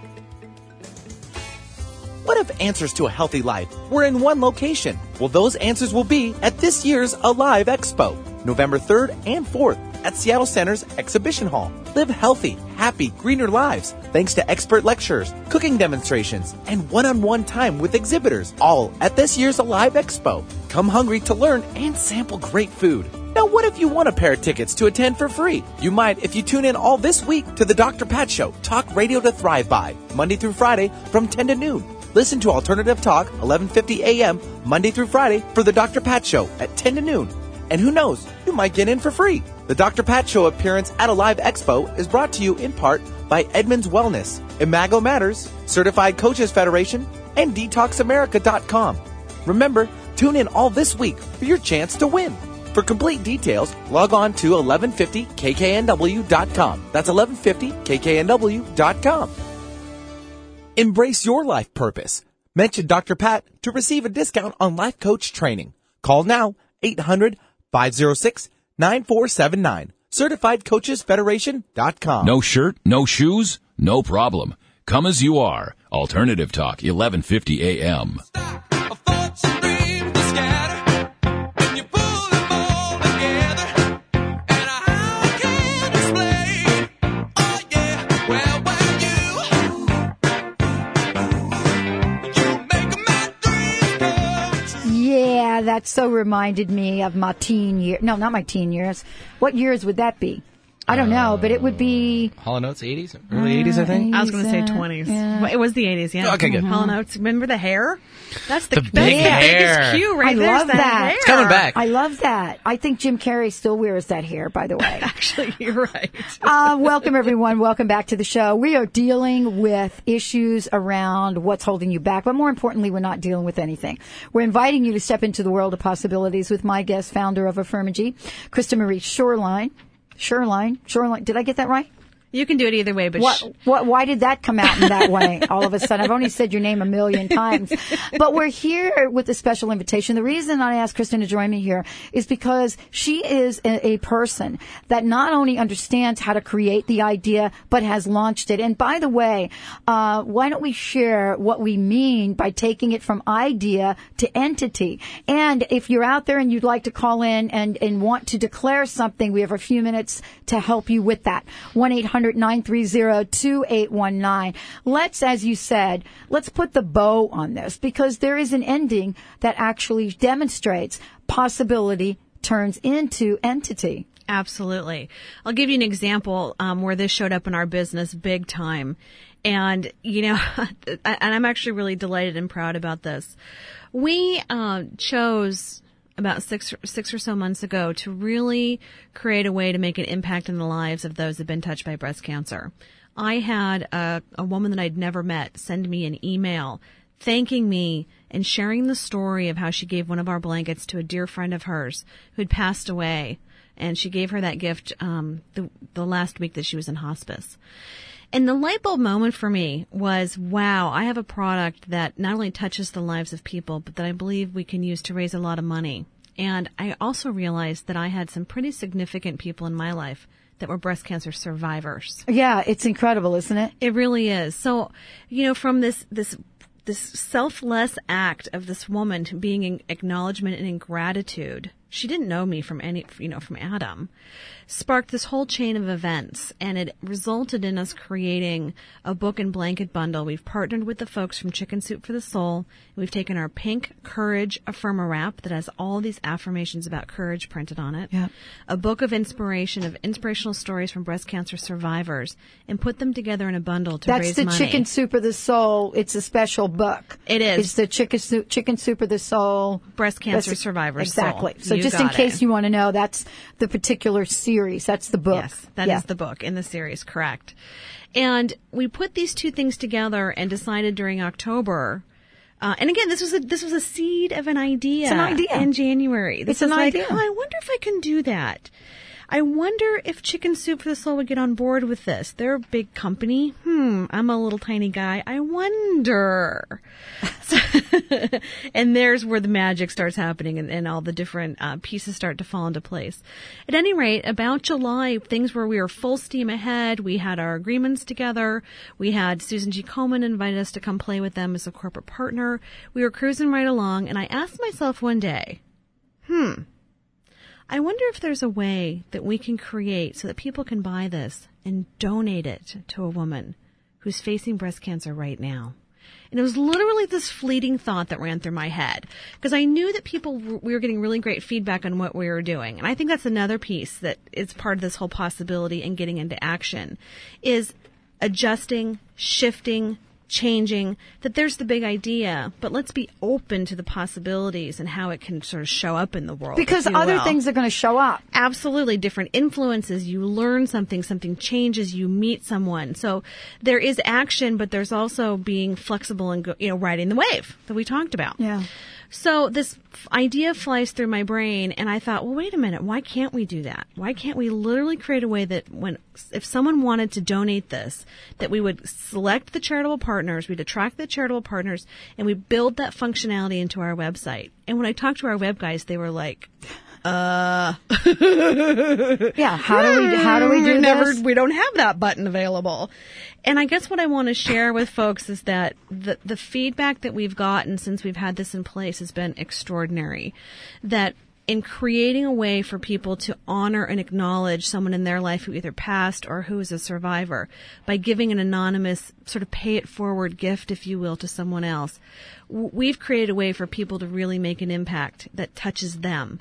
What if answers to a healthy life were in one location? Well, those answers will be at this year's Alive Expo, November 3rd and 4th at Seattle Center's Exhibition Hall. Live healthy, happy, greener lives thanks to expert lectures, cooking demonstrations, and one-on-one time with exhibitors, all at this year's Alive Expo. Come hungry to learn and sample great food. Now, what if you want a pair of tickets to attend for free? You might if you tune in all this week to the Dr. Pat Show, talk radio to thrive by, Monday through Friday from 10 to noon. Listen to Alternative Talk, 1150 a.m., Monday through Friday for the Dr. Pat Show at 10 to noon. And who knows, you might get in for free. The Dr. Pat Show appearance at a live expo is brought to you in part by Edmunds Wellness, Imago Matters, Certified Coaches Federation, and DetoxAmerica.com. Remember, tune in all this week for your chance to win. For complete details, log on to 1150kknw.com. That's 1150kknw.com. Embrace your life purpose. Mention Dr. Pat to receive a discount on life coach training. Call now 800 506 9479. CertifiedCoachesFederation.com. No shirt, no shoes, no problem. Come as you are. Alternative Talk, 1150 AM. That so reminded me of my teen year. No, not my teen years. What years would that be? I don't know, but it would be. Hall and Oates, 80s? Early 80s, I think? I was going to say Uh, 20s. yeah. Well, it was the 80s, yeah. Okay, good. Hall and Oates. Remember the hair? That's the, The that's big the hair. biggest cue right I there. love that. Hair. It's coming back. I love that. I think Jim Carrey still wears that hair, by the way. <laughs> Actually, you're right. uh, welcome, everyone. Welcome back to the show. We are dealing with issues around what's holding you back, but more importantly, we're not dealing with anything. We're inviting you to step into the world of possibilities with my guest, founder of Affirmagy, Krista Marie Shoreline. Shoreline? Shoreline. Did I get that right? You can do it either way, but What, sh- what, why did that come out in that way all of a sudden? I've only said your name a million times. But we're here with a special invitation. The reason I asked Kristen to join me here is because she is a, a person that not only understands how to create the idea, but has launched it. And by the way, uh, why don't we share what we mean by taking it from idea to entity? And if you're out there and you'd like to call in and, and want to declare something, we have a few minutes to help you with that. 1-800-930-2819. Let's, as you said, let's put the bow on this because there is an ending that actually demonstrates possibility turns into entity. Absolutely. I'll give you an example um, where this showed up in our business big time. And, you know, <laughs> and I'm actually really delighted and proud about this. We uh, chose about six, six or so months ago to really create a way to make an impact in the lives of those that have been touched by breast cancer. I had a, a woman that I'd never met send me an email thanking me and sharing the story of how she gave one of our blankets to a dear friend of hers who'd passed away and she gave her that gift um, the, the last week that she was in hospice. And the light bulb moment for me was, wow, I have a product that not only touches the lives of people, but that I believe we can use to raise a lot of money. And I also realized that I had some pretty significant people in my life that were breast cancer survivors. Yeah, it's incredible, isn't it? It really is. So, you know, from this, this, this selfless act of this woman being in acknowledgement and in gratitude, she didn't know me from any, you know, from Adam, sparked this whole chain of events and it resulted in us creating a book and blanket bundle. We've partnered with the folks from Chicken Soup for the Soul. We've taken our pink courage affirmer wrap that has all these affirmations about courage printed on it. Yeah. A book of inspiration of inspirational stories from breast cancer survivors and put them together in a bundle to That's raise the money. Chicken Soup of the Soul. It's a special book. It is. It's the Chicken Soup, Chicken Soup of the Soul. Breast cancer That's- survivors Exactly. soul. So You just in case it. you want to know, that's the particular series. That's the book. Yes, that is yeah. the book in the series, correct. And we put these two things together and decided during October. Uh, and again, this was a this was a seed of an idea. It's an idea. in January. This It's an like, idea. oh, I wonder if I can do that. I wonder if Chicken Soup for the Soul would get on board with this. They're a big company. Hmm, I'm a little tiny guy. I wonder. So, <laughs> and there's where the magic starts happening and, and all the different uh, pieces start to fall into place. At any rate, about July, things where we were full steam ahead. We had our agreements together. We had Susan G. Komen invited us to come play with them as a corporate partner. We were cruising right along, and I asked myself one day, hmm, I wonder if there's a way that we can create so that people can buy this and donate it to a woman who's facing breast cancer right now. And it was literally this fleeting thought that ran through my head because I knew that people we were getting really great feedback on what we were doing. And I think that's another piece that is part of this whole possibility and getting into action is adjusting, shifting, changing, that there's the big idea, but let's be open to the possibilities and how it can sort of show up in the world. Because other will. things are going to show up. Absolutely. Different influences. You learn something, something changes, you meet someone. So there is action, but there's also being flexible and, go, you know, riding the wave that we talked about. Yeah. So this idea flies through my brain, and I thought, well, wait a minute, why can't we do that? Why can't we literally create a way that when, if someone wanted to donate this, that we would select the charitable partners, we'd attract the charitable partners, and we build that functionality into our website. And when I talked to our web guys, they were like, uh, <laughs> yeah, how do we, how do we do never, this? we don't have that button available. And I guess what I want to share with folks is that the, the feedback that we've gotten since we've had this in place has been extraordinary. That in creating a way for people to honor and acknowledge someone in their life who either passed or who is a survivor by giving an anonymous sort of pay it forward gift, if you will, to someone else, we've created a way for people to really make an impact that touches them.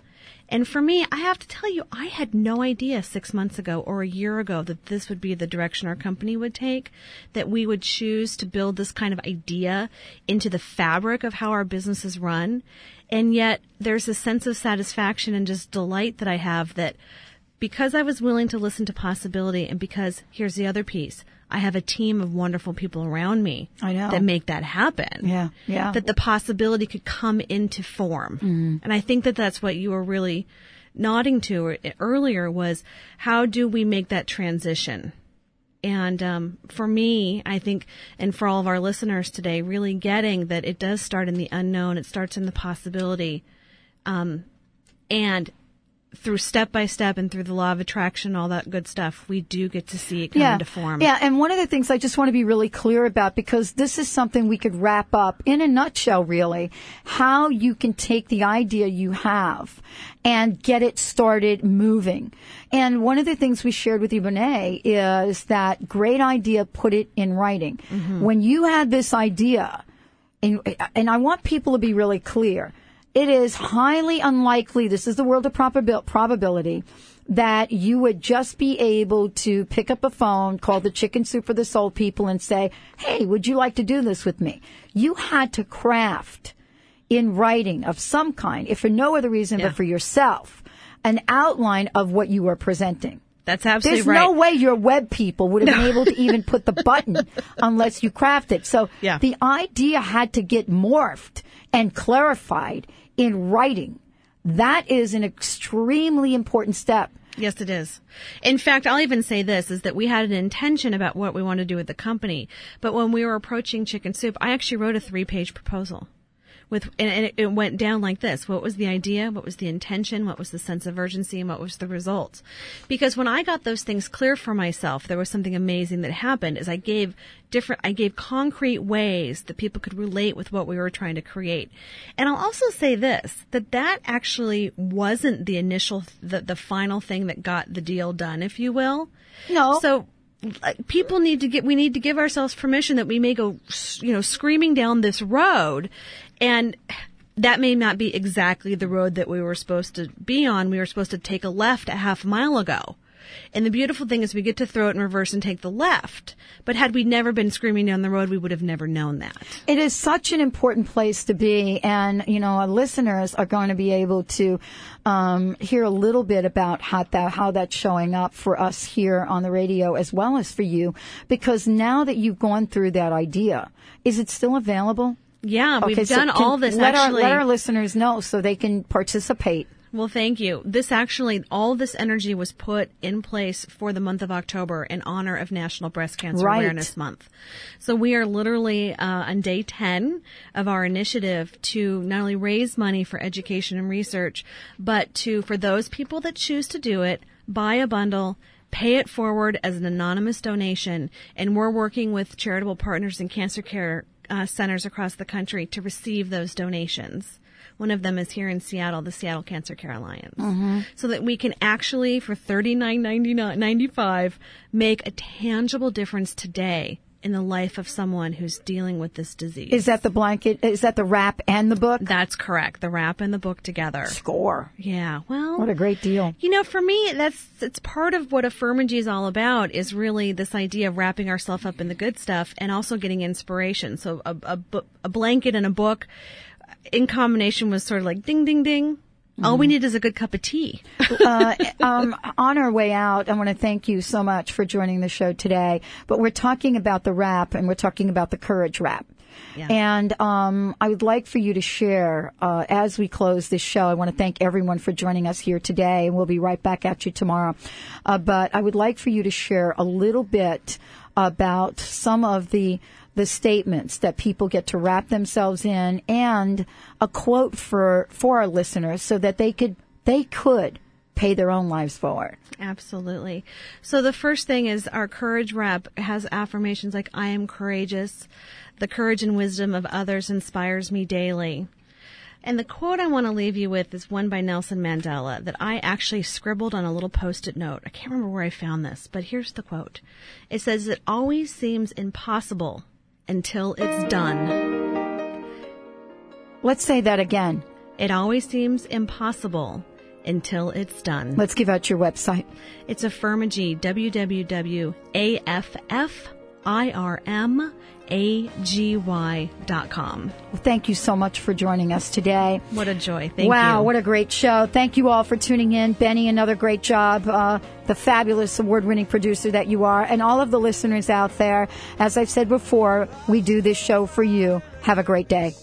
And for me, I have to tell you, I had no idea six months ago or a year ago that this would be the direction our company would take, that we would choose to build this kind of idea into the fabric of how our business is run. And yet there's a sense of satisfaction and just delight that I have that because I was willing to listen to possibility and because here's the other piece. I have a team of wonderful people around me I know. that make that happen. Yeah, yeah. That the possibility could come into form. Mhm. And I think that that's what you were really nodding to earlier was how do we make that transition? And um, for me, I think, and for all of our listeners today, really getting that it does start in the unknown. It starts in the possibility, um, and through step by step and through the law of attraction, all that good stuff, we do get to see it come yeah. into form. Yeah, and one of the things I just want to be really clear about because this is something we could wrap up in a nutshell, really, how you can take the idea you have and get it started moving. And one of the things we shared with you, Renee, is that great idea, put it in writing. Mm-hmm. When you had this idea, and, and I want people to be really clear, it is highly unlikely, this is the world of probabil- probability, that you would just be able to pick up a phone, call the chicken soup for the soul people and say, hey, would you like to do this with me? You had to craft in writing of some kind, if for no other reason Yeah. but for yourself, an outline of what you were presenting. That's absolutely There's right. no way your web people would have been able to even put the button <laughs> unless you craft it. So Yeah. the idea had to get morphed and clarified in writing. That is an extremely important step. Yes, it is. In fact, I'll even say this is that we had an intention about what we wanted to do with the company. But when we were approaching Chicken Soup, I actually wrote a three page proposal with, and it, it went down like this. What was the idea? What was the intention? What was the sense of urgency? And what was the result? Because when I got those things clear for myself, there was something amazing that happened is I gave different, I gave concrete ways that people could relate with what we were trying to create. And I'll also say this, that that actually wasn't the initial, the, the final thing that got the deal done, if you will. No. So, people need to get, we need to give ourselves permission that we may go, you know, screaming down this road and that may not be exactly the road that we were supposed to be on. We were supposed to take a left a half mile ago. And the beautiful thing is we get to throw it in reverse and take the left. But had we never been screaming down the road, we would have never known that. It is such an important place to be, and you know, our listeners are going to be able to um, hear a little bit about how that how that's showing up for us here on the radio as well as for you, because now that you've gone through that idea, is it still available? Yeah, we've so done all this let actually. Our, let our listeners know so they can participate. Well, thank you. This actually, all this energy was put in place for the month of October in honor of National Breast Cancer Right. Awareness Month. So we are literally uh, on day 10 of our initiative to not only raise money for education and research, but to, for those people that choose to do it, buy a bundle, pay it forward as an anonymous donation, and we're working with charitable partners and cancer care uh, centers across the country to receive those donations. One of them is here in Seattle, the Seattle Cancer Care Alliance, Mhm. so that we can actually, for thirty nine ninety nine ninety five, make a tangible difference today in the life of someone who's dealing with this disease. Is that the blanket? Is that the wrap and the book? That's correct. The wrap and the book together. Score. Yeah. Well, What a great deal. you know, for me, that's it's part of what Affirmagy is all about. Is really this idea of wrapping ourselves up in the good stuff and also getting inspiration. So a a, a blanket and a book, in combination, was sort of like ding ding ding. All we need is a good cup of tea. uh, <laughs> um, on our way out, I want to thank you so much for joining the show today. But we're talking about the wrap and we're talking about the courage wrap. Yeah. And um, I would like for you to share uh, as we close this show. I want to thank everyone for joining us here today, and we'll be right back at you tomorrow. Uh, but I would like for you to share a little bit about some of the the statements that people get to wrap themselves in, and a quote for for our listeners, so that they could they could pay their own lives forward. Absolutely. So the first thing is our courage rep has affirmations like I am courageous. The courage and wisdom of others inspires me daily. And the quote I want to leave you with is one by Nelson Mandela that I actually scribbled on a little post-it note. I can't remember where I found this, but here's the quote. It says it always seems impossible until it's done. Let's say that again. It always seems impossible until it's done. Let's give out your website. It's Affirmagy, www.affirmagy dot com. Well, thank you so much for joining us today. What a joy. Thank wow, you. what a great show. Thank you all for tuning in. Benny, another great job. Uh, the fabulous award winning producer that you are, and all of the listeners out there. As I've said before, we do this show for you. Have a great day.